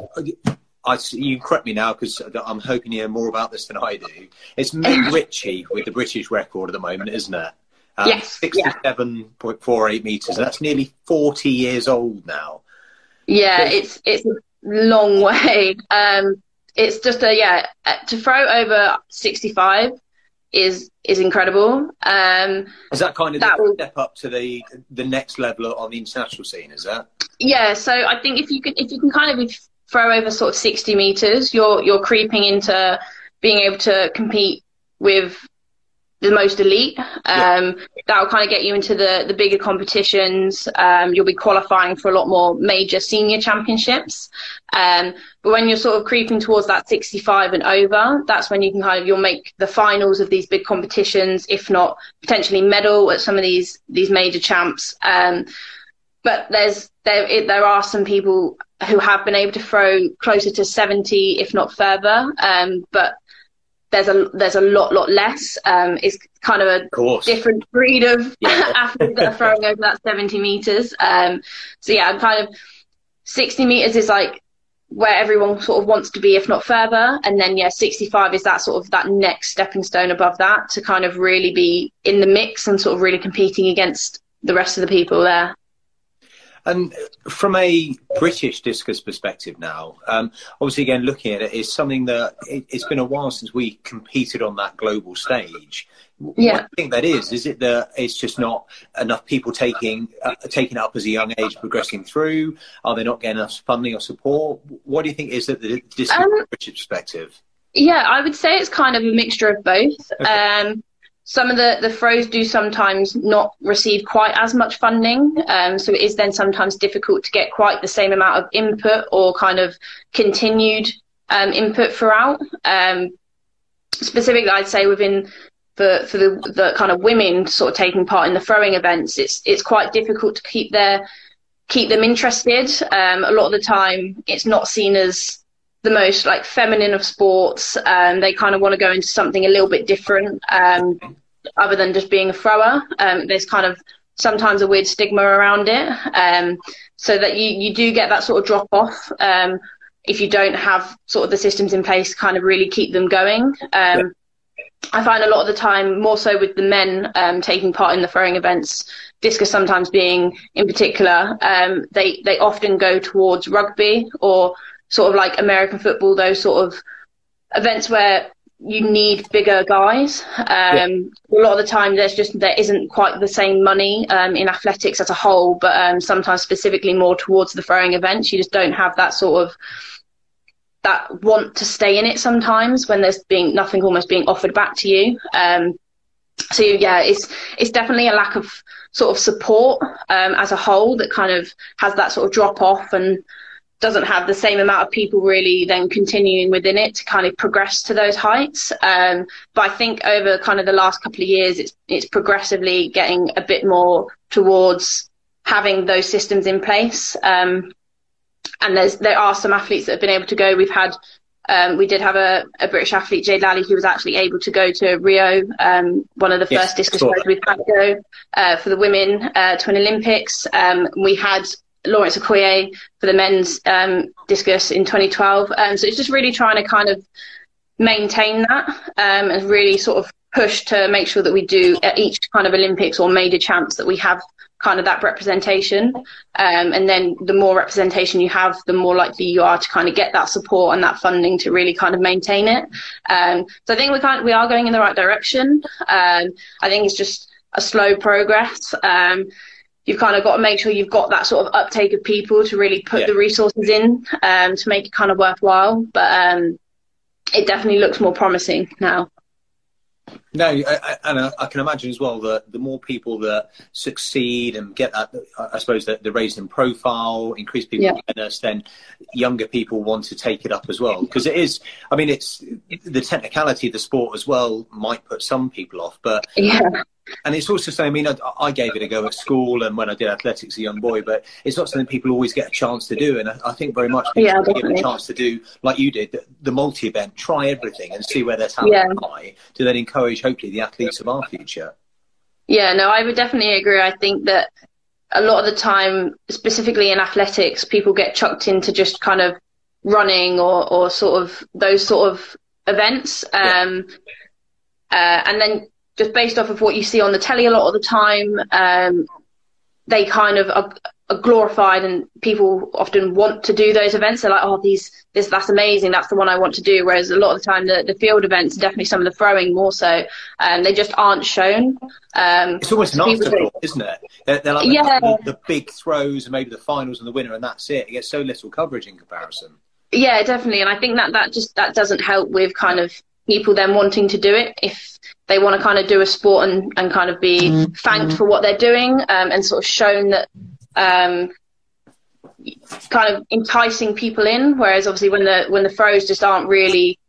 I you correct me now because I'm hoping you hear more about this than I do. It's Meg Ritchie with the British record at the moment, isn't it? Um, yes, 67.48 yeah. meters. That's nearly 40 years old now. Yeah, it's it's a long way. Um, it's just a yeah to throw over 65 is is incredible. Um, is that kind of that will, step up to the the next level on the international scene? Is that? Yeah, so I think if you can if you can kind of throw over sort of 60 meters, you're you're creeping into being able to compete with the most elite. Um, yeah. That will kind of get you into the, the bigger competitions. Um, you'll be qualifying for a lot more major senior championships. Um, but when you're sort of creeping towards that 65 and over, that's when you can kind of you'll make the finals of these big competitions, if not potentially medal at some of these these major champs. Um, but there's there it, there are some people who have been able to throw closer to 70, if not further. Um, but there's a there's a lot lot less. Um, it's kind of a of different breed of yeah. athletes that are throwing over that 70 meters. Um, so yeah, I'm kind of 60 meters is like where everyone sort of wants to be, if not further. And then yeah, 65 is that sort of that next stepping stone above that to kind of really be in the mix and sort of really competing against the rest of the people there. And from a British discus perspective now, um, obviously, again, looking at it is something that it, has been a while since we competed on that global stage. Yeah. What do you think that is? Is it that it's just not enough people taking uh, taking it up as a young age, progressing through? Are they not getting enough funding or support? What do you think is it the discus um, British perspective? Yeah, I would say it's kind of a mixture of both. Okay. Um, some of the, the throws do sometimes not receive quite as much funding. Um, so it is then sometimes difficult to get quite the same amount of input or kind of continued um, input throughout. Um, specifically, I'd say within for, for the, the kind of women sort of taking part in the throwing events, it's it's quite difficult to keep their keep them interested. Um, a lot of the time, it's not seen as the most like feminine of sports. Um, they kind of want to go into something a little bit different, um, other than just being a thrower. Um, there's kind of sometimes a weird stigma around it, um, so that you you do get that sort of drop off um, if you don't have sort of the systems in place to kind of really keep them going. Um, yeah. I find a lot of the time, more so with the men um, taking part in the throwing events, discus sometimes being in particular, um, they they often go towards rugby or sort of like American football, those sort of events where you need bigger guys. Um, yeah. A lot of the time, there's just there isn't quite the same money um, in athletics as a whole, but um, sometimes specifically more towards the throwing events, you just don't have that sort of that want to stay in it sometimes when there's being nothing almost being offered back to you. Um, so yeah, it's it's definitely a lack of sort of support um, as a whole that kind of has that sort of drop off and doesn't have the same amount of people really then continuing within it to kind of progress to those heights. Um, but I think over kind of the last couple of years, it's it's progressively getting a bit more towards having those systems in place. Um, and there's there are some athletes that have been able to go. We've had um, we did have a, a, British athlete, Jade Lally, who was actually able to go to Rio, um, one of the yes, first discus players we've had go uh, for the women uh, to an Olympics. Um, we had Lawrence Okoye for the men's um, discus in 2012. Um, so it's just really trying to kind of maintain that um, and really sort of push to make sure that we do at each kind of Olympics or major champs that we have kind of that representation. Um, and then the more representation you have, the more likely you are to kind of get that support and that funding to really kind of maintain it. Um, so I think we kind of, we are going in the right direction. Um, I think it's just a slow progress. Um, you've kind of got to make sure you've got that sort of uptake of people to really put yeah. the resources in um, to make it kind of worthwhile. But um, it definitely looks more promising now. No, I, and I, I, can imagine as well that the more people that succeed and get that, I suppose that the raise in profile, increase people yeah. awareness, then younger people want to take it up as well. Because it is, I mean, it's the technicality of the sport as well might put some people off, but yeah and it's also saying, I mean, I, I, gave it a go at school and when I did athletics as a young boy, but it's not something people always get a chance to do. And I, I think very much people yeah, give a chance to do, like you did, the, the multi event, try everything and see where their talent yeah. lie to then encourage, hopefully, the athletes of our future. Yeah, no, I would definitely agree. I think that a lot of the time, specifically in athletics, people get chucked into just kind of running or, or sort of those sort of events. Um, yeah. uh, and then just based off of what you see on the telly a lot of the time, um, they kind of are, are, glorified, and people often want to do those events. They're like, "Oh, these, this, that's amazing. That's the one I want to do." Whereas a lot of the time, the, the field events, definitely some of the throwing more so, um, they just aren't shown. Um, it's almost an afterthought, isn't it? They're, they're like yeah. the, the, big throws and maybe the finals and the winner, and that's it. It gets so little coverage in comparison. Yeah, definitely, and I think that that just that doesn't help with kind of people then wanting to do it if they want to kind of do a sport and, and kind of be mm-hmm. thanked for what they're doing um, and sort of shown that um, kind of enticing people in. Whereas obviously when the when the throws just aren't really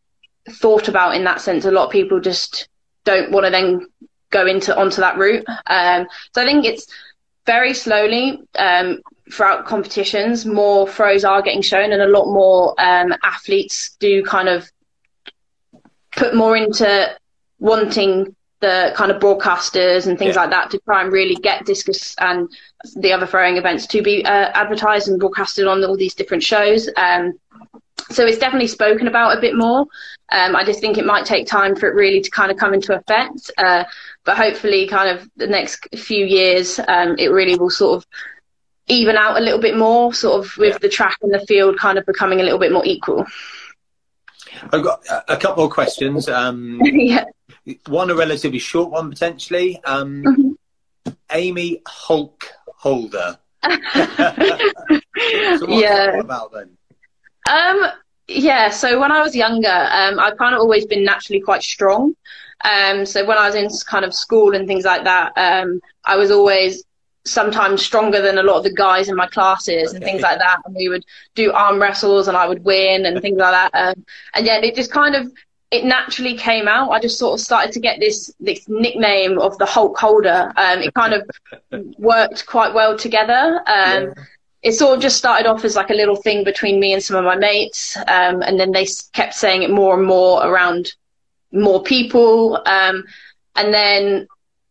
thought about in that sense, a lot of people just don't want to then go into onto that route. Um, so I think it's very slowly um, throughout competitions, more throws are getting shown, and a lot more um, athletes do kind of put more into wanting the kind of broadcasters and things yeah. like that to try and really get discus and the other throwing events to be uh, advertised and broadcasted on all these different shows. Um, so it's definitely spoken about a bit more. Um, I just think it might take time for it really to kind of come into effect. Uh, but hopefully, kind of the next few years, um, it really will sort of even out a little bit more, sort of with yeah. the track and the field kind of becoming a little bit more equal. I've got a couple of questions. Um, yeah. One a relatively short one potentially. Um, mm-hmm. Amy Hulk Holder. so yeah. about then? Um, yeah, so when I was younger, um, I've kind of always been naturally quite strong. Um, so when I was in kind of school and things like that, um, I was always sometimes stronger than a lot of the guys in my classes and things like that. And we would do arm wrestles and I would win and things like that. Um, and yeah, it just kind of it naturally came out. I just sort of started to get this this nickname of the Hulk Holder. Um, it kind of worked quite well together. Um, yeah. It sort of just started off as like a little thing between me and some of my mates, um, and then they kept saying it more and more around more people. Um, and then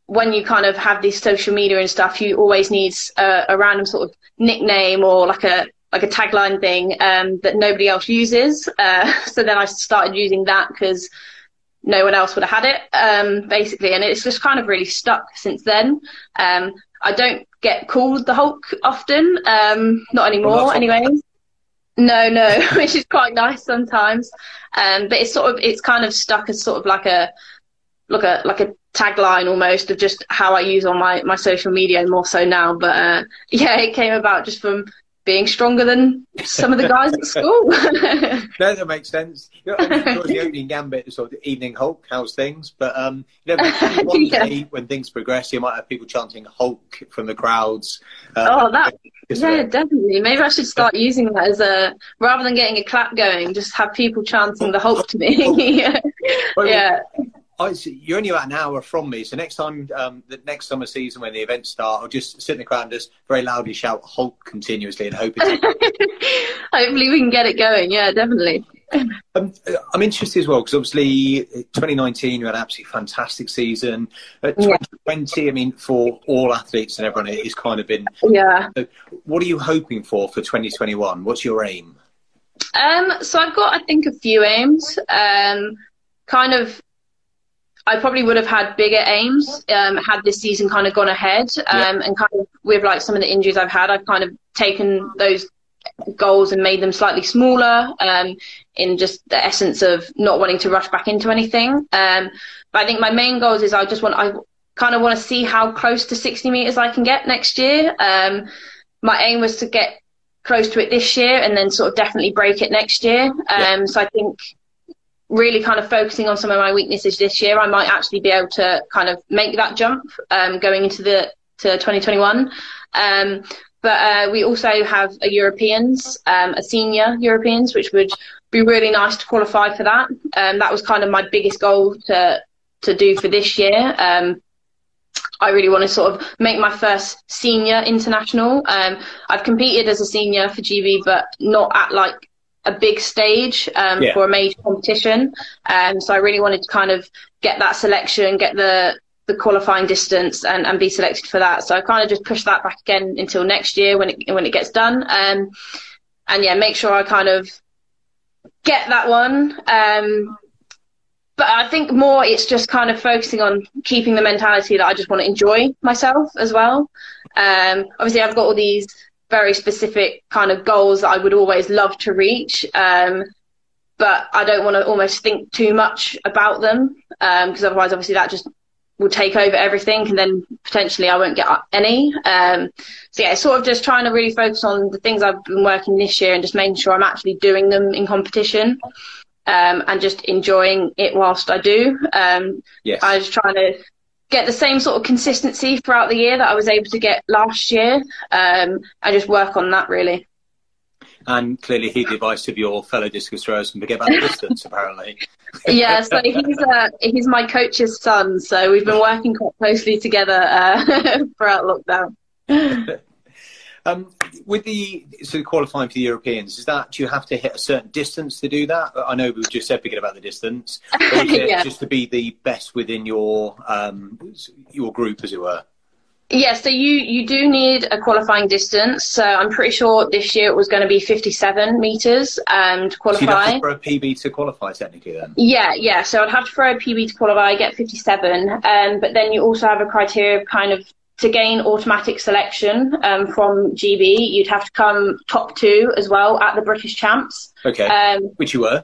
when you kind of have these social media and stuff, you always need a, a random sort of nickname or like a like a tagline thing um, that nobody else uses. Uh, so then I started using that because no one else would have had it, um, basically, and it's just kind of really stuck since then. Um, I don't get called the Hulk often, um, not anymore, well, anyway. No, no, which is quite nice sometimes. Um, but it's sort of it's kind of stuck as sort of like a like a like a tagline almost of just how I use on my my social media more so now. But uh, yeah, it came about just from being stronger than some of the guys at school. no, that makes sense. You know, the opening gambit, sort of the evening Hulk, how's things? But um, you know, one yeah. day when things progress, you might have people chanting Hulk from the crowds. Um, oh, that yeah, definitely. Maybe I should start using that as a rather than getting a clap going, just have people chanting the Hulk to me. yeah. Well, yeah. I, you're only about an hour from me, so next time, um, the next summer season when the events start, I'll just sit in the crowd and just very loudly shout "Hulk" continuously and hope it's. Hopefully, we can get it going. Yeah, definitely. Um, I'm interested as well because obviously 2019 you had an absolutely fantastic season. At 2020, yeah. I mean, for all athletes and everyone, it's kind of been. Yeah. what are you hoping for for 2021? What's your aim? Um, so I've got, I think, a few aims. Um, kind of I probably would have had bigger aims um, had this season kind of gone ahead. Um, yeah. And kind of with like some of the injuries I've had, I've kind of taken those goals and made them slightly smaller um, in just the essence of not wanting to rush back into anything. Um, but I think my main goals is I just want, I kind of want to see how close to 60 meters I can get next year. Um, my aim was to get close to it this year and then sort of definitely break it next year. Yeah. Um, so I think really kind of focusing on some of my weaknesses this year, I might actually be able to kind of make that jump um, going into the to 2021. Um, but uh, we also have a Europeans, um, a senior Europeans, which would be really nice to qualify for that. Um, that was kind of my biggest goal to to do for this year. Um, I really want to sort of make my first senior international. Um, I've competed as a senior for GB, but not at like a big stage um, yeah. for a major competition. Um, so I really wanted to kind of get that selection, get the the qualifying distance, and, and be selected for that. So I kind of just pushed that back again until next year when it when it gets done. Um, and yeah, make sure I kind of get that one. Um, but I think more it's just kind of focusing on keeping the mentality that I just want to enjoy myself as well. Um, obviously, I've got all these very specific kind of goals that I would always love to reach. Um, but I don't want to almost think too much about them because um, otherwise, obviously, that just will take over everything, and then potentially I won't get any. Um, so yeah, sort of just trying to really focus on the things I've been working this year and just making sure I'm actually doing them in competition. Um, and just enjoying it whilst I do. Um, yes. I was trying to get the same sort of consistency throughout the year that I was able to get last year. Um, I just work on that really. And clearly, heed the advice of your fellow discus throwers and forget about the distance. apparently. yeah, so he's uh, he's my coach's son, so we've been working quite closely together uh, throughout lockdown. Um, with the so qualifying for the Europeans, is that do you have to hit a certain distance to do that? I know we just said forget about the distance, yeah. just to be the best within your um, your group, as it were. Yeah, so you you do need a qualifying distance. So I'm pretty sure this year it was going to be 57 meters um, to qualify. So you'd have to throw a PB to qualify, technically, then. Yeah, yeah. So I'd have to throw a PB to qualify, get 57, um, but then you also have a criteria of kind of to gain automatic selection um, from GB, you'd have to come top two as well at the British Champs. Okay. Um, Which you were.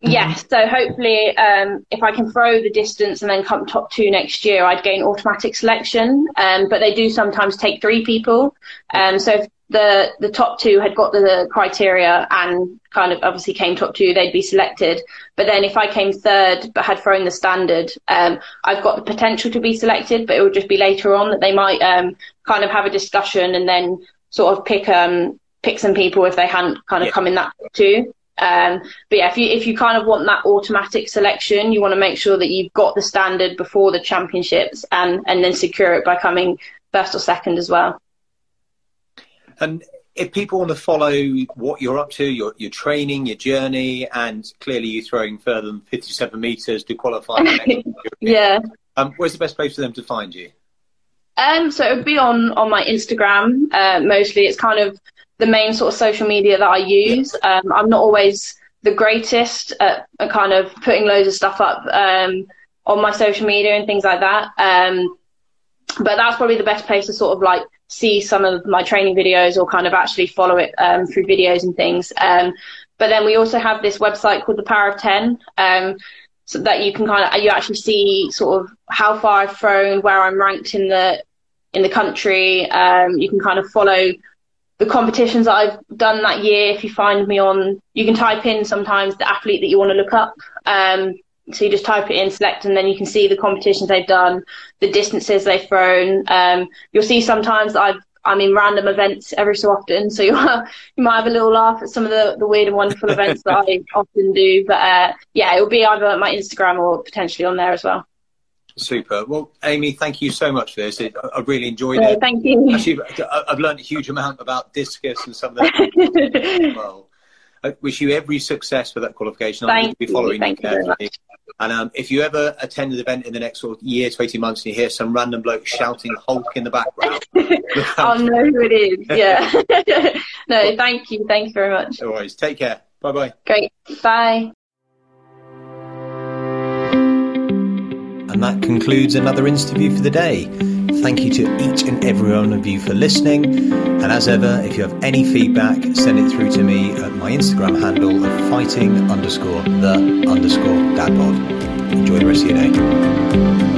Yes. So hopefully, um, if I can throw the distance and then come top two next year, I'd gain automatic selection. Um, but they do sometimes take three people. Um, so if the the top two had got the criteria and kind of obviously came top two, they'd be selected. But then if I came third but had thrown the standard, um, I've got the potential to be selected, but it would just be later on that they might um, kind of have a discussion and then sort of pick um, pick some people if they hadn't kind of yeah. come in that two. Um, but yeah, if you if you kind of want that automatic selection, you want to make sure that you've got the standard before the championships and and then secure it by coming first or second as well. And if people want to follow what you're up to, your your training, your journey, and clearly you throwing further than 57 meters to qualify. yeah. Um, where's the best place for them to find you? Um, so it would be on on my Instagram. Uh, mostly, it's kind of the main sort of social media that I use. Um, I'm not always the greatest at, at, kind of putting loads of stuff up um, on my social media and things like that. Um, but that's probably the best place to sort of like see some of my training videos or kind of actually follow it um, through videos and things. Um, but then we also have this website called the Power of Ten. Um, so that you can kind of you actually see sort of how far I've thrown, where I'm ranked in the in the country. you can kind of follow the competitions that I've done that year, if you find me on, you can type in sometimes the athlete that you want to look up. Um, so you just type it in, select, and then you can see the competitions they've done, the distances they've thrown. Um, you'll see sometimes I've I'm in random events every so often, so you you might have a little laugh at some of the, the weird and wonderful events that I often do. But uh, yeah, it will be either my Instagram or potentially on there as well. Super. Well, Amy, thank you so much for this. It, I really enjoyed it. Thank you. Actually, I've learned a huge amount about discus and some of that. well, I wish you every success for that qualification. Thank I'll be following you. Thank you And um, if you ever attend an event in the next sort of year to 18 months and you hear some random bloke shouting Hulk in the background, I'll know who it is. Yeah. no, thank you. Thank you very much. No worries. Take care. Bye bye. Great. Bye. And that concludes another interview for the day. Thank you to each and every one of you for listening. And as ever, if you have any feedback, send it through to me at my Instagram handle of fighting underscore the underscore dadpod. Enjoy the rest of your day.